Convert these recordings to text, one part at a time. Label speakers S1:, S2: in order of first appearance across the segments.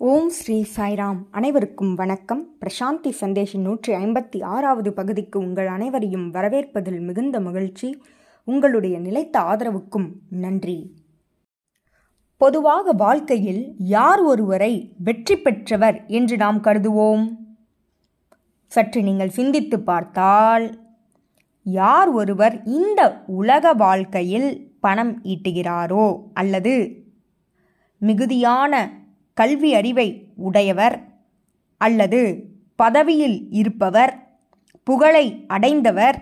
S1: ஓம் ஸ்ரீ சாய்ராம். அனைவருக்கும் வணக்கம். பிரசாந்தி சந்தேஷின் நூற்றி ஐம்பத்தி ஆறாவது பகுதிக்கு உங்கள் அனைவரையும் வரவேற்பதில் மிகுந்த மகிழ்ச்சி. உங்களுடைய நிலைத்த ஆதரவுக்கும் நன்றி. பொதுவாக வாழ்க்கையில் யார் ஒருவரை வெற்றி பெற்றவர் என்று நாம் கருதுவோம்? சற்று நீங்கள் சிந்தித்து பார்த்தால் யார் ஒருவர் இந்த உலக வாழ்க்கையில் பணம் ஈட்டுகிறாரோ அல்லது மிகுதியான கல்வி அறிவை உடையவர் அல்லது பதவியில் இருப்பவர் புகழை அடைந்தவர்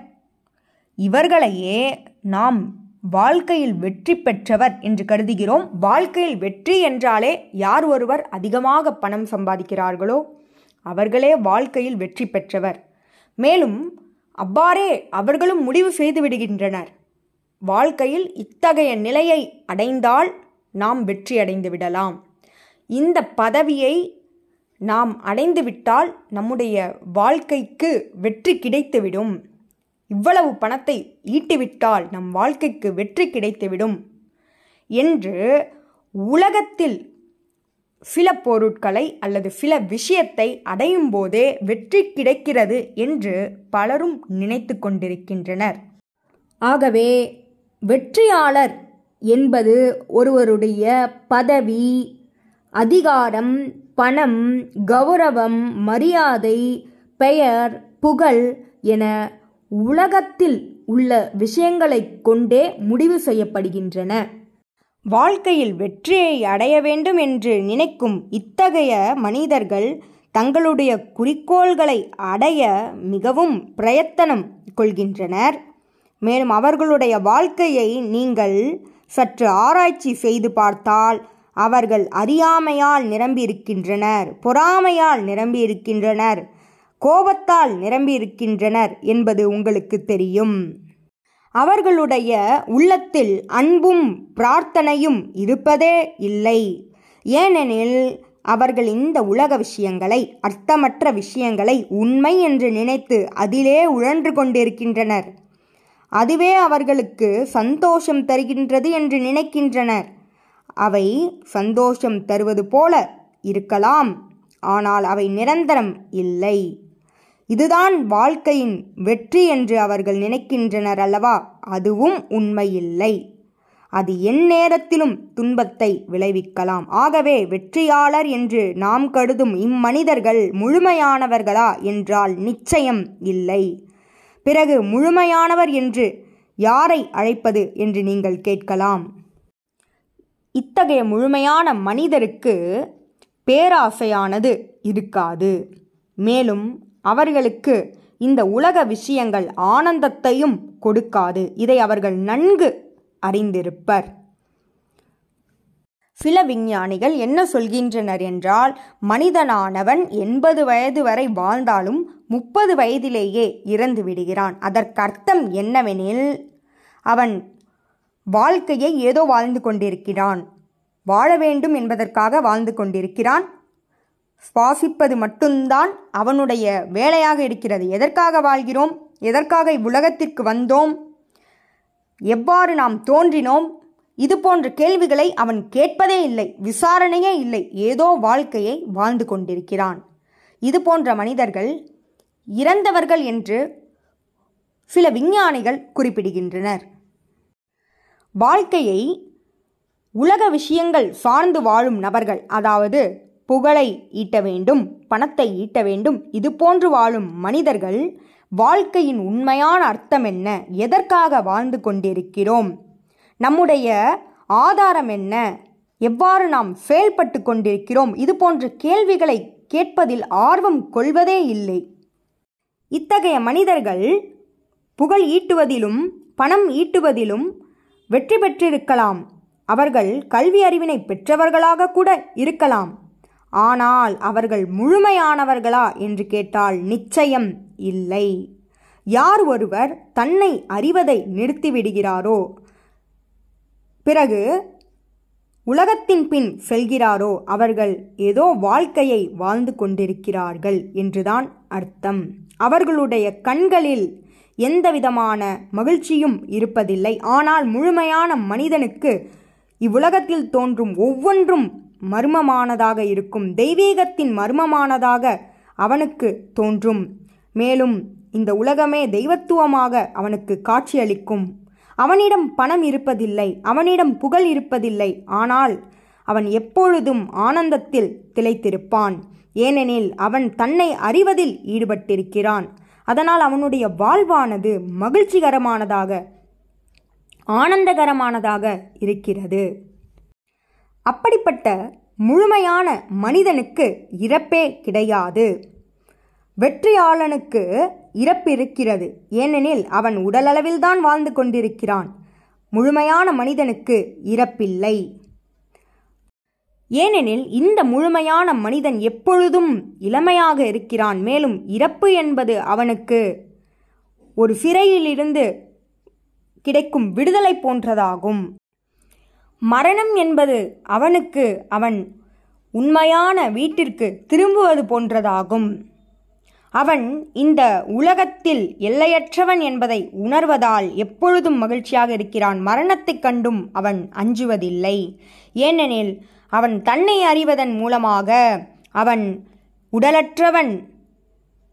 S1: இவர்களையே நாம் வாழ்க்கையில் வெற்றி பெற்றவர் என்று கருதுகிறோம். வாழ்க்கையில் வெற்றி என்றாலே யார் ஒருவர் அதிகமாக பணம் சம்பாதிக்கிறார்களோ அவர்களே வாழ்க்கையில் வெற்றி பெற்றவர். மேலும் அவ்வாறே அவர்களும் முடிவு செய்து விடுகின்றனர். வாழ்க்கையில் இத்தகைய நிலையை அடைந்தால் நாம் வெற்றி அடைந்து விடலாம். இந்த பதவியை நாம் அடைந்துவிட்டால் நம்முடைய வாழ்க்கைக்கு வெற்றி கிடைத்துவிடும். இவ்வளவு பணத்தை ஈட்டிவிட்டால் நம் வாழ்க்கைக்கு வெற்றி கிடைத்துவிடும் என்று உலகத்தில் சில பொருட்களை அல்லது சில விஷயத்தை அடையும் போதே வெற்றி கிடைக்கிறது என்று பலரும் நினைத்து கொண்டிருக்கின்றனர். ஆகவே வெற்றியாளர் என்பது ஒருவருடைய பதவி அதிகாரம் பணம் கௌரவம் மரியாதை பெயர் புகழ் என உலகத்தில் உள்ள விஷயங்களைக் கொண்டே முடிவு செய்யப்படுகின்றன. வாழ்க்கையில் வெற்றியை அடைய வேண்டும் என்று நினைக்கும் இத்தகைய மனிதர்கள் தங்களுடைய குறிக்கோள்களை அடைய மிகவும் பிரயத்தனம் கொள்கின்றனர். மேலும் அவர்களுடைய வாழ்க்கையை நீங்கள் சற்று ஆராய்ச்சி செய்து பார்த்தால் அவர்கள் அறியாமையால் நிரம்பியிருக்கின்றனர் பொறாமையால் நிரம்பியிருக்கின்றனர் கோபத்தால் நிரம்பியிருக்கின்றனர் என்பது உங்களுக்கு தெரியும். அவர்களுடைய உள்ளத்தில் அன்பும் பிரார்த்தனையும் இருப்பதே இல்லை. ஏனெனில் அவர்கள் இந்த உலக விஷயங்களை அர்த்தமற்ற விஷயங்களை உண்மை என்று நினைத்து அதிலே உழன்று கொண்டிருக்கின்றனர். அதுவே அவர்களுக்கு சந்தோஷம் தருகின்றது என்று நினைக்கின்றனர். அவை சந்தோஷம் தருவது போல இருக்கலாம். ஆனால் அவை நிரந்தரம் இல்லை. இதுதான் வாழ்க்கையின் வெற்றி என்று அவர்கள் நினைக்கின்றனர் அல்லவா? அதுவும் உண்மையில்லை. அது எந்நேரத்திலும் துன்பத்தை விளைவிக்கலாம். ஆகவே வெற்றியாளர் என்று நாம் கருதும் இம்மனிதர்கள் முழுமையானவர்களா என்றால் நிச்சயம் இல்லை. பிறகு முழுமையானவர் என்று யாரை அழைப்பது என்று நீங்கள் கேட்கலாம். இத்தகைய முழுமையான மனிதருக்கு பேராசையானது இருக்காது. மேலும் அவர்களுக்கு இந்த உலக விஷயங்கள் ஆனந்தத்தையும் கொடுக்காது. இதை அவர்கள் நன்கு அறிந்திருப்பர். சில விஞ்ஞானிகள் என்ன சொல்கின்றனர் என்றால் மனிதனானவன் எண்பது வயது வரை வாழ்ந்தாலும் முப்பது வயதிலேயே இறந்து விடுகிறான் அதற்கர்த்தம் என்னவெனில் அவன் வாழ்க்கையை ஏதோ வாழ்ந்து கொண்டிருக்கிறான். வாழ வேண்டும் என்பதற்காக வாழ்ந்து கொண்டிருக்கிறான். சுவாசிப்பது மட்டும்தான் அவனுடைய வேலையாக இருக்கிறது. எதற்காக வாழ்கிறோம்? எதற்காக இவ்வுலகத்திற்கு வந்தோம்? எவ்வாறு நாம் தோன்றினோம்? இது போன்ற கேள்விகளை அவன் கேட்பதே இல்லை. விசாரணையே இல்லை. ஏதோ வாழ்க்கையை வாழ்ந்து கொண்டிருக்கிறான். இது போன்ற மனிதர்கள் இறந்தவர்கள் என்று சில விஞ்ஞானிகள் குறிப்பிடுகின்றனர். வாழ்க்கையை உலக விஷயங்கள் சார்ந்து வாழும் நபர்கள் அதாவது புகழை ஈட்ட வேண்டும் பணத்தை ஈட்ட வேண்டும் இது போன்று வாழும் மனிதர்கள் வாழ்க்கையின் உண்மையான அர்த்தம் என்ன எதற்காக வாழ்ந்து கொண்டிருக்கிறோம் நம்முடைய ஆதாரம் என்ன எவ்வாறு நாம் செயல்பட்டு கொண்டிருக்கிறோம் இது போன்ற கேள்விகளை கேட்பதில் ஆர்வம் கொள்வதே இல்லை. இத்தகைய மனிதர்கள் புகழ் ஈட்டுவதிலும் பணம் ஈட்டுவதிலும் வெற்றி பெற்றிருக்கலாம். அவர்கள் கல்வி அறிவினை பெற்றவர்களாக கூட இருக்கலாம். ஆனால் அவர்கள் முழுமையானவர்களா என்று கேட்டால் நிச்சயம் இல்லை. யார் ஒருவர் தன்னை அறிவதை நிறுத்திவிடுகிறாரோ பிறகு உலகத்தின் பின் செல்கிறாரோ அவர்கள் ஏதோ வாழ்க்கையை வாழ்ந்து கொண்டிருக்கிறார்கள் என்றுதான் அர்த்தம். அவர்களுடைய கண்களில் எந்தவிதமான மகிழ்ச்சியும் இருப்பதில்லை. ஆனால் முழுமையான மனிதனுக்கு இவ்வுலகத்தில் தோன்றும் ஒவ்வொன்றும் மர்மமானதாக இருக்கும். தெய்வீகத்தின் மர்மமானதாக அவனுக்கு தோன்றும். மேலும் இந்த உலகமே தெய்வத்துவமாக அவனுக்கு காட்சியளிக்கும். அவனிடம் பணம் இருப்பதில்லை அவனிடம் புகழ் இருப்பதில்லை. ஆனால் அவன் எப்பொழுதும் ஆனந்தத்தில் திளைத்திருப்பான். ஏனெனில் அவன் தன்னை அறிவதில் ஈடுபட்டிருக்கிறான். அதனால் அவனுடைய வாழ்வானது மகிழ்ச்சிகரமானதாக ஆனந்தகரமானதாக இருக்கிறது. அப்படிப்பட்ட முழுமையான மனிதனுக்கு இறப்பே கிடையாது. வெற்றியாளனுக்கு இறப்பு இருக்கிறது. ஏனெனில் அவன் உடலளவில்தான் வாழ்ந்து கொண்டிருக்கிறான். முழுமையான மனிதனுக்கு இறப்பில்லை. ஏனெனில் இந்த முழுமையான மனிதன் எப்பொழுதும் இளமையாக இருக்கிறான் மேலும் இறப்பு என்பது அவனுக்கு ஒரு சிறையிலிருந்து கிடைக்கும் விடுதலை போன்றதாகும். மரணம் என்பது அவனுக்கு அவன் உண்மையான வீட்டிற்கு திரும்புவது போன்றதாகும். அவன் இந்த உலகத்தில் எல்லையற்றவன் என்பதை உணர்வதால் எப்பொழுதும் மகிழ்ச்சியாக இருக்கிறான். மரணத்தைக் கண்டும் அவன் அஞ்சுவதில்லை. ஏனெனில் அவன் தன்னை அறிவதன் மூலமாக அவன் உடலற்றவன்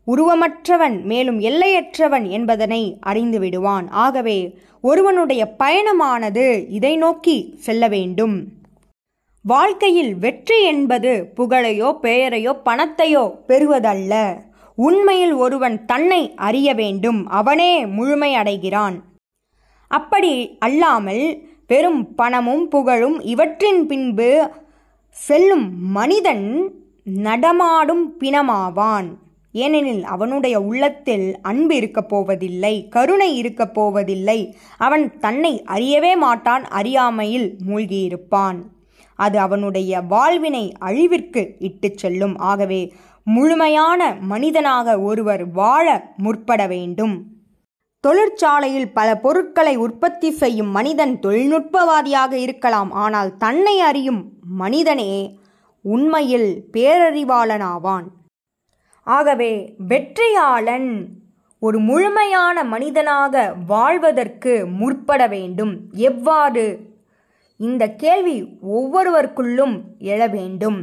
S1: உருவமற்றவன் மேலும் எல்லையற்றவன் என்பதனை அறிந்து விடுவான். ஆகவே ஒருவனுடைய பயணமானது இதை நோக்கி செல்ல வேண்டும். வாழ்க்கையில் வெற்றி என்பது புகழையோ பெயரையோ பணத்தையோ பெறுவதல்ல. உண்மையில் ஒருவன் தன்னை அறிய வேண்டும். அவனே முழுமை அடைகிறான். அப்படி அல்லாமல் பெரும் பணமும் புகழும் இவற்றின் பின்பு செல்லும் மனிதன் நடமாடும் பிணமாவான். ஏனெனில் அவனுடைய உள்ளத்தில் அன்பு இருக்கப் போவதில்லை கருணை இருக்கப் போவதில்லை. அவன் தன்னை அறியவே மாட்டான் அறியாமையில் மூழ்கியிருப்பான். அது அவனுடைய வாழ்வினை அழிவிற்கு இட்டுச் செல்லும். ஆகவே முழுமையான மனிதனாக ஒருவர் வாழ முற்பட வேண்டும். தொழிற்சாலையில் பல பொருட்களை உற்பத்தி செய்யும் மனிதன் தொழில்நுட்பவாதியாக இருக்கலாம். ஆனால் தன்னை அறியும் மனிதனே உண்மையில் பேரறிவாளனாவான். ஆகவே வெற்றியாளன் ஒரு முழுமையான மனிதனாக வாழ்வதற்கு முற்பட வேண்டும். எவ்வாறு? இந்த கேள்வி ஒவ்வொருவருக்குள்ளும் எழ வேண்டும்.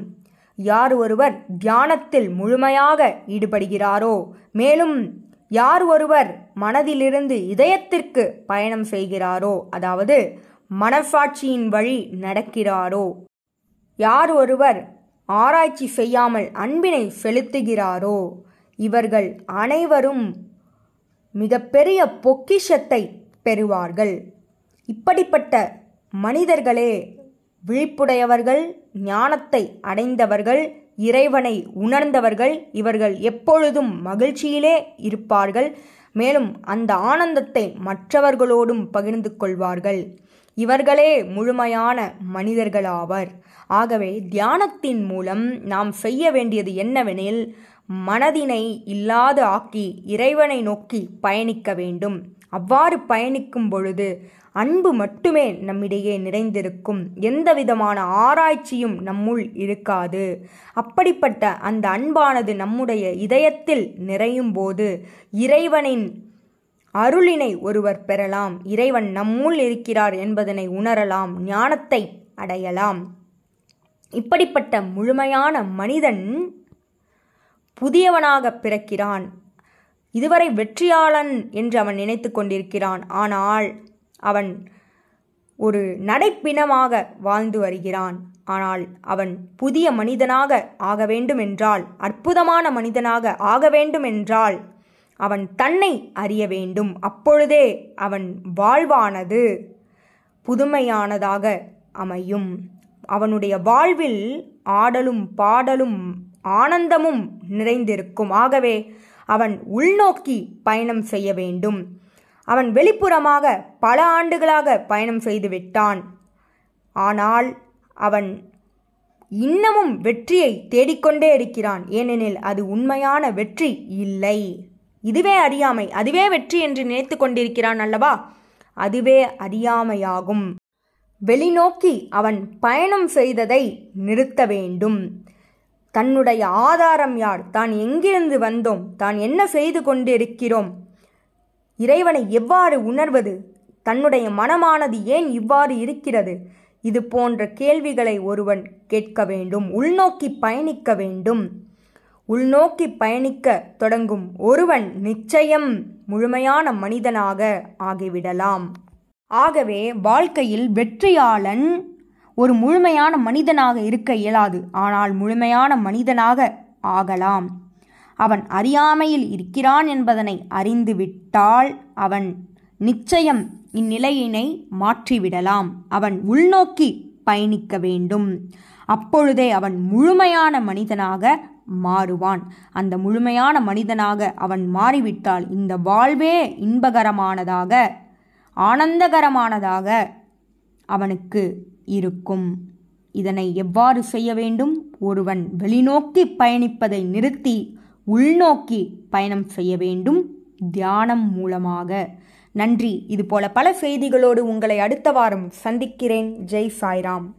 S1: யார் ஒருவர் தியானத்தில் முழுமையாக ஈடுபடுகிறாரோ மேலும் யார் ஒருவர் மனதிலிருந்து இதயத்திற்கு பயணம் செய்கிறாரோ அதாவது மனசாட்சியின் வழி நடக்கிறாரோ யார் ஒருவர் ஆராய்ச்சி செய்யாமல் அன்பினை செலுத்துகிறாரோ இவர்கள் அனைவரும் மிகப்பெரிய பொக்கிஷத்தை பெறுவார்கள். இப்படிப்பட்ட மனிதர்களே விழிப்புடையவர்கள் ஞானத்தை அடைந்தவர்கள் இறைவனை உணர்ந்தவர்கள் இவர்கள் எப்பொழுதும் மகிழ்ச்சியிலே இருப்பார்கள். மேலும் அந்த ஆனந்தத்தை மற்றவர்களோடும் பகிர்ந்து கொள்வார்கள். இவர்களே முழுமையான மனிதர்களாவர். ஆகவே தியானத்தின் மூலம் நாம் செய்ய வேண்டியது என்னவெனில் மனதினை இல்லாது ஆக்கி இறைவனை நோக்கி பயணிக்க வேண்டும். அவ்வாறு பயணிக்கும் பொழுது அன்பு மட்டுமே நம்மிடையே நிறைந்திருக்கும். எந்த விதமான ஆராய்ச்சியும் நம்முள் இருக்காது. அப்படிப்பட்ட அந்த அன்பானது நம்முடைய இதயத்தில் நிறையும் போது இறைவனின் அருளினை ஒருவர் பெறலாம். இறைவன் நம்முள் இருக்கிறார் என்பதனை உணரலாம். ஞானத்தை அடையலாம். இப்படிப்பட்ட முழுமையான மனிதன் புதியவனாக பிறக்கிறான். இதுவரை வெற்றியாளன் என்று அவன் நினைத்து கொண்டிருக்கிறான். ஆனால் அவன் ஒரு நடைப்பிணமாக வாழ்ந்து வருகிறான். ஆனால் அவன் புதிய மனிதனாக ஆக வேண்டுமென்றால் அற்புதமான மனிதனாக ஆக வேண்டுமென்றால் அவன் தன்னை அறிய வேண்டும். அப்பொழுதே அவன் வாழ்வானது புதுமையானதாக அமையும். அவனுடைய வாழ்வில் ஆடலும் பாடலும் ஆனந்தமும் நிறைந்திருக்கும். ஆகவே அவன் உள்நோக்கி பயணம் செய்ய வேண்டும். அவன் வெளிப்புறமாக பல ஆண்டுகளாக பயணம் செய்து விட்டான். ஆனால் அவன் இன்னமும் வெற்றியை தேடிக்கொண்டே இருக்கிறான். ஏனெனில் அது உண்மையான வெற்றி இல்லை. இதுவே அறியாமை அதுவே வெற்றி என்று நினைத்து கொண்டிருக்கிறான் அல்லவா? அதுவே அறியாமையாகும். வெளிநோக்கி அவன் பயணம் செய்ததை நிறுத்த வேண்டும். தன்னுடைய ஆதாரம் யார்? தான் எங்கிருந்து வந்தோம்? தான் என்ன செய்து கொண்டிருக்கிறோம்? இறைவனை எவ்வாறு உணர்வது? தன்னுடைய மனமானது ஏன் இவ்வாறு இருக்கிறது? இது போன்ற கேள்விகளை ஒருவன் கேட்க வேண்டும் உள்நோக்கி பயணிக்க வேண்டும். உள்நோக்கி பயணிக்க தொடங்கும் ஒருவன் நிச்சயம் முழுமையான மனிதனாக ஆகிவிடலாம். ஆகவே வாழ்க்கையில் வெற்றியாளன் ஒரு முழுமையான மனிதனாக இருக்க இயலாது ஆனால் முழுமையான மனிதனாக ஆகலாம். அவன் அறியாமையில் இருக்கிறான் என்பதனை அறிந்துவிட்டால் அவன் நிச்சயம் இந்நிலையினை மாற்றிவிடலாம். அவன் உள்நோக்கி பயணிக்க வேண்டும். அப்பொழுதே அவன் முழுமையான மனிதனாக மாறுவான். அந்த முழுமையான மனிதனாக அவன் மாறிவிட்டால் இந்த வாழ்வே இன்பகரமானதாக ஆனந்தகரமானதாக அவனுக்கு இருக்கும். இதனை எவ்வாறு செய்ய வேண்டும்? ஒருவன் வெளிநோக்கி பயணிப்பதை நிறுத்தி உள்நோக்கி பயணம் செய்ய வேண்டும் தியானம் மூலமாக. நன்றி. இதுபோல பல செய்திகளோடு உங்களை அடுத்த வாரம் சந்திக்கிறேன். ஜெய் சாய்ராம்.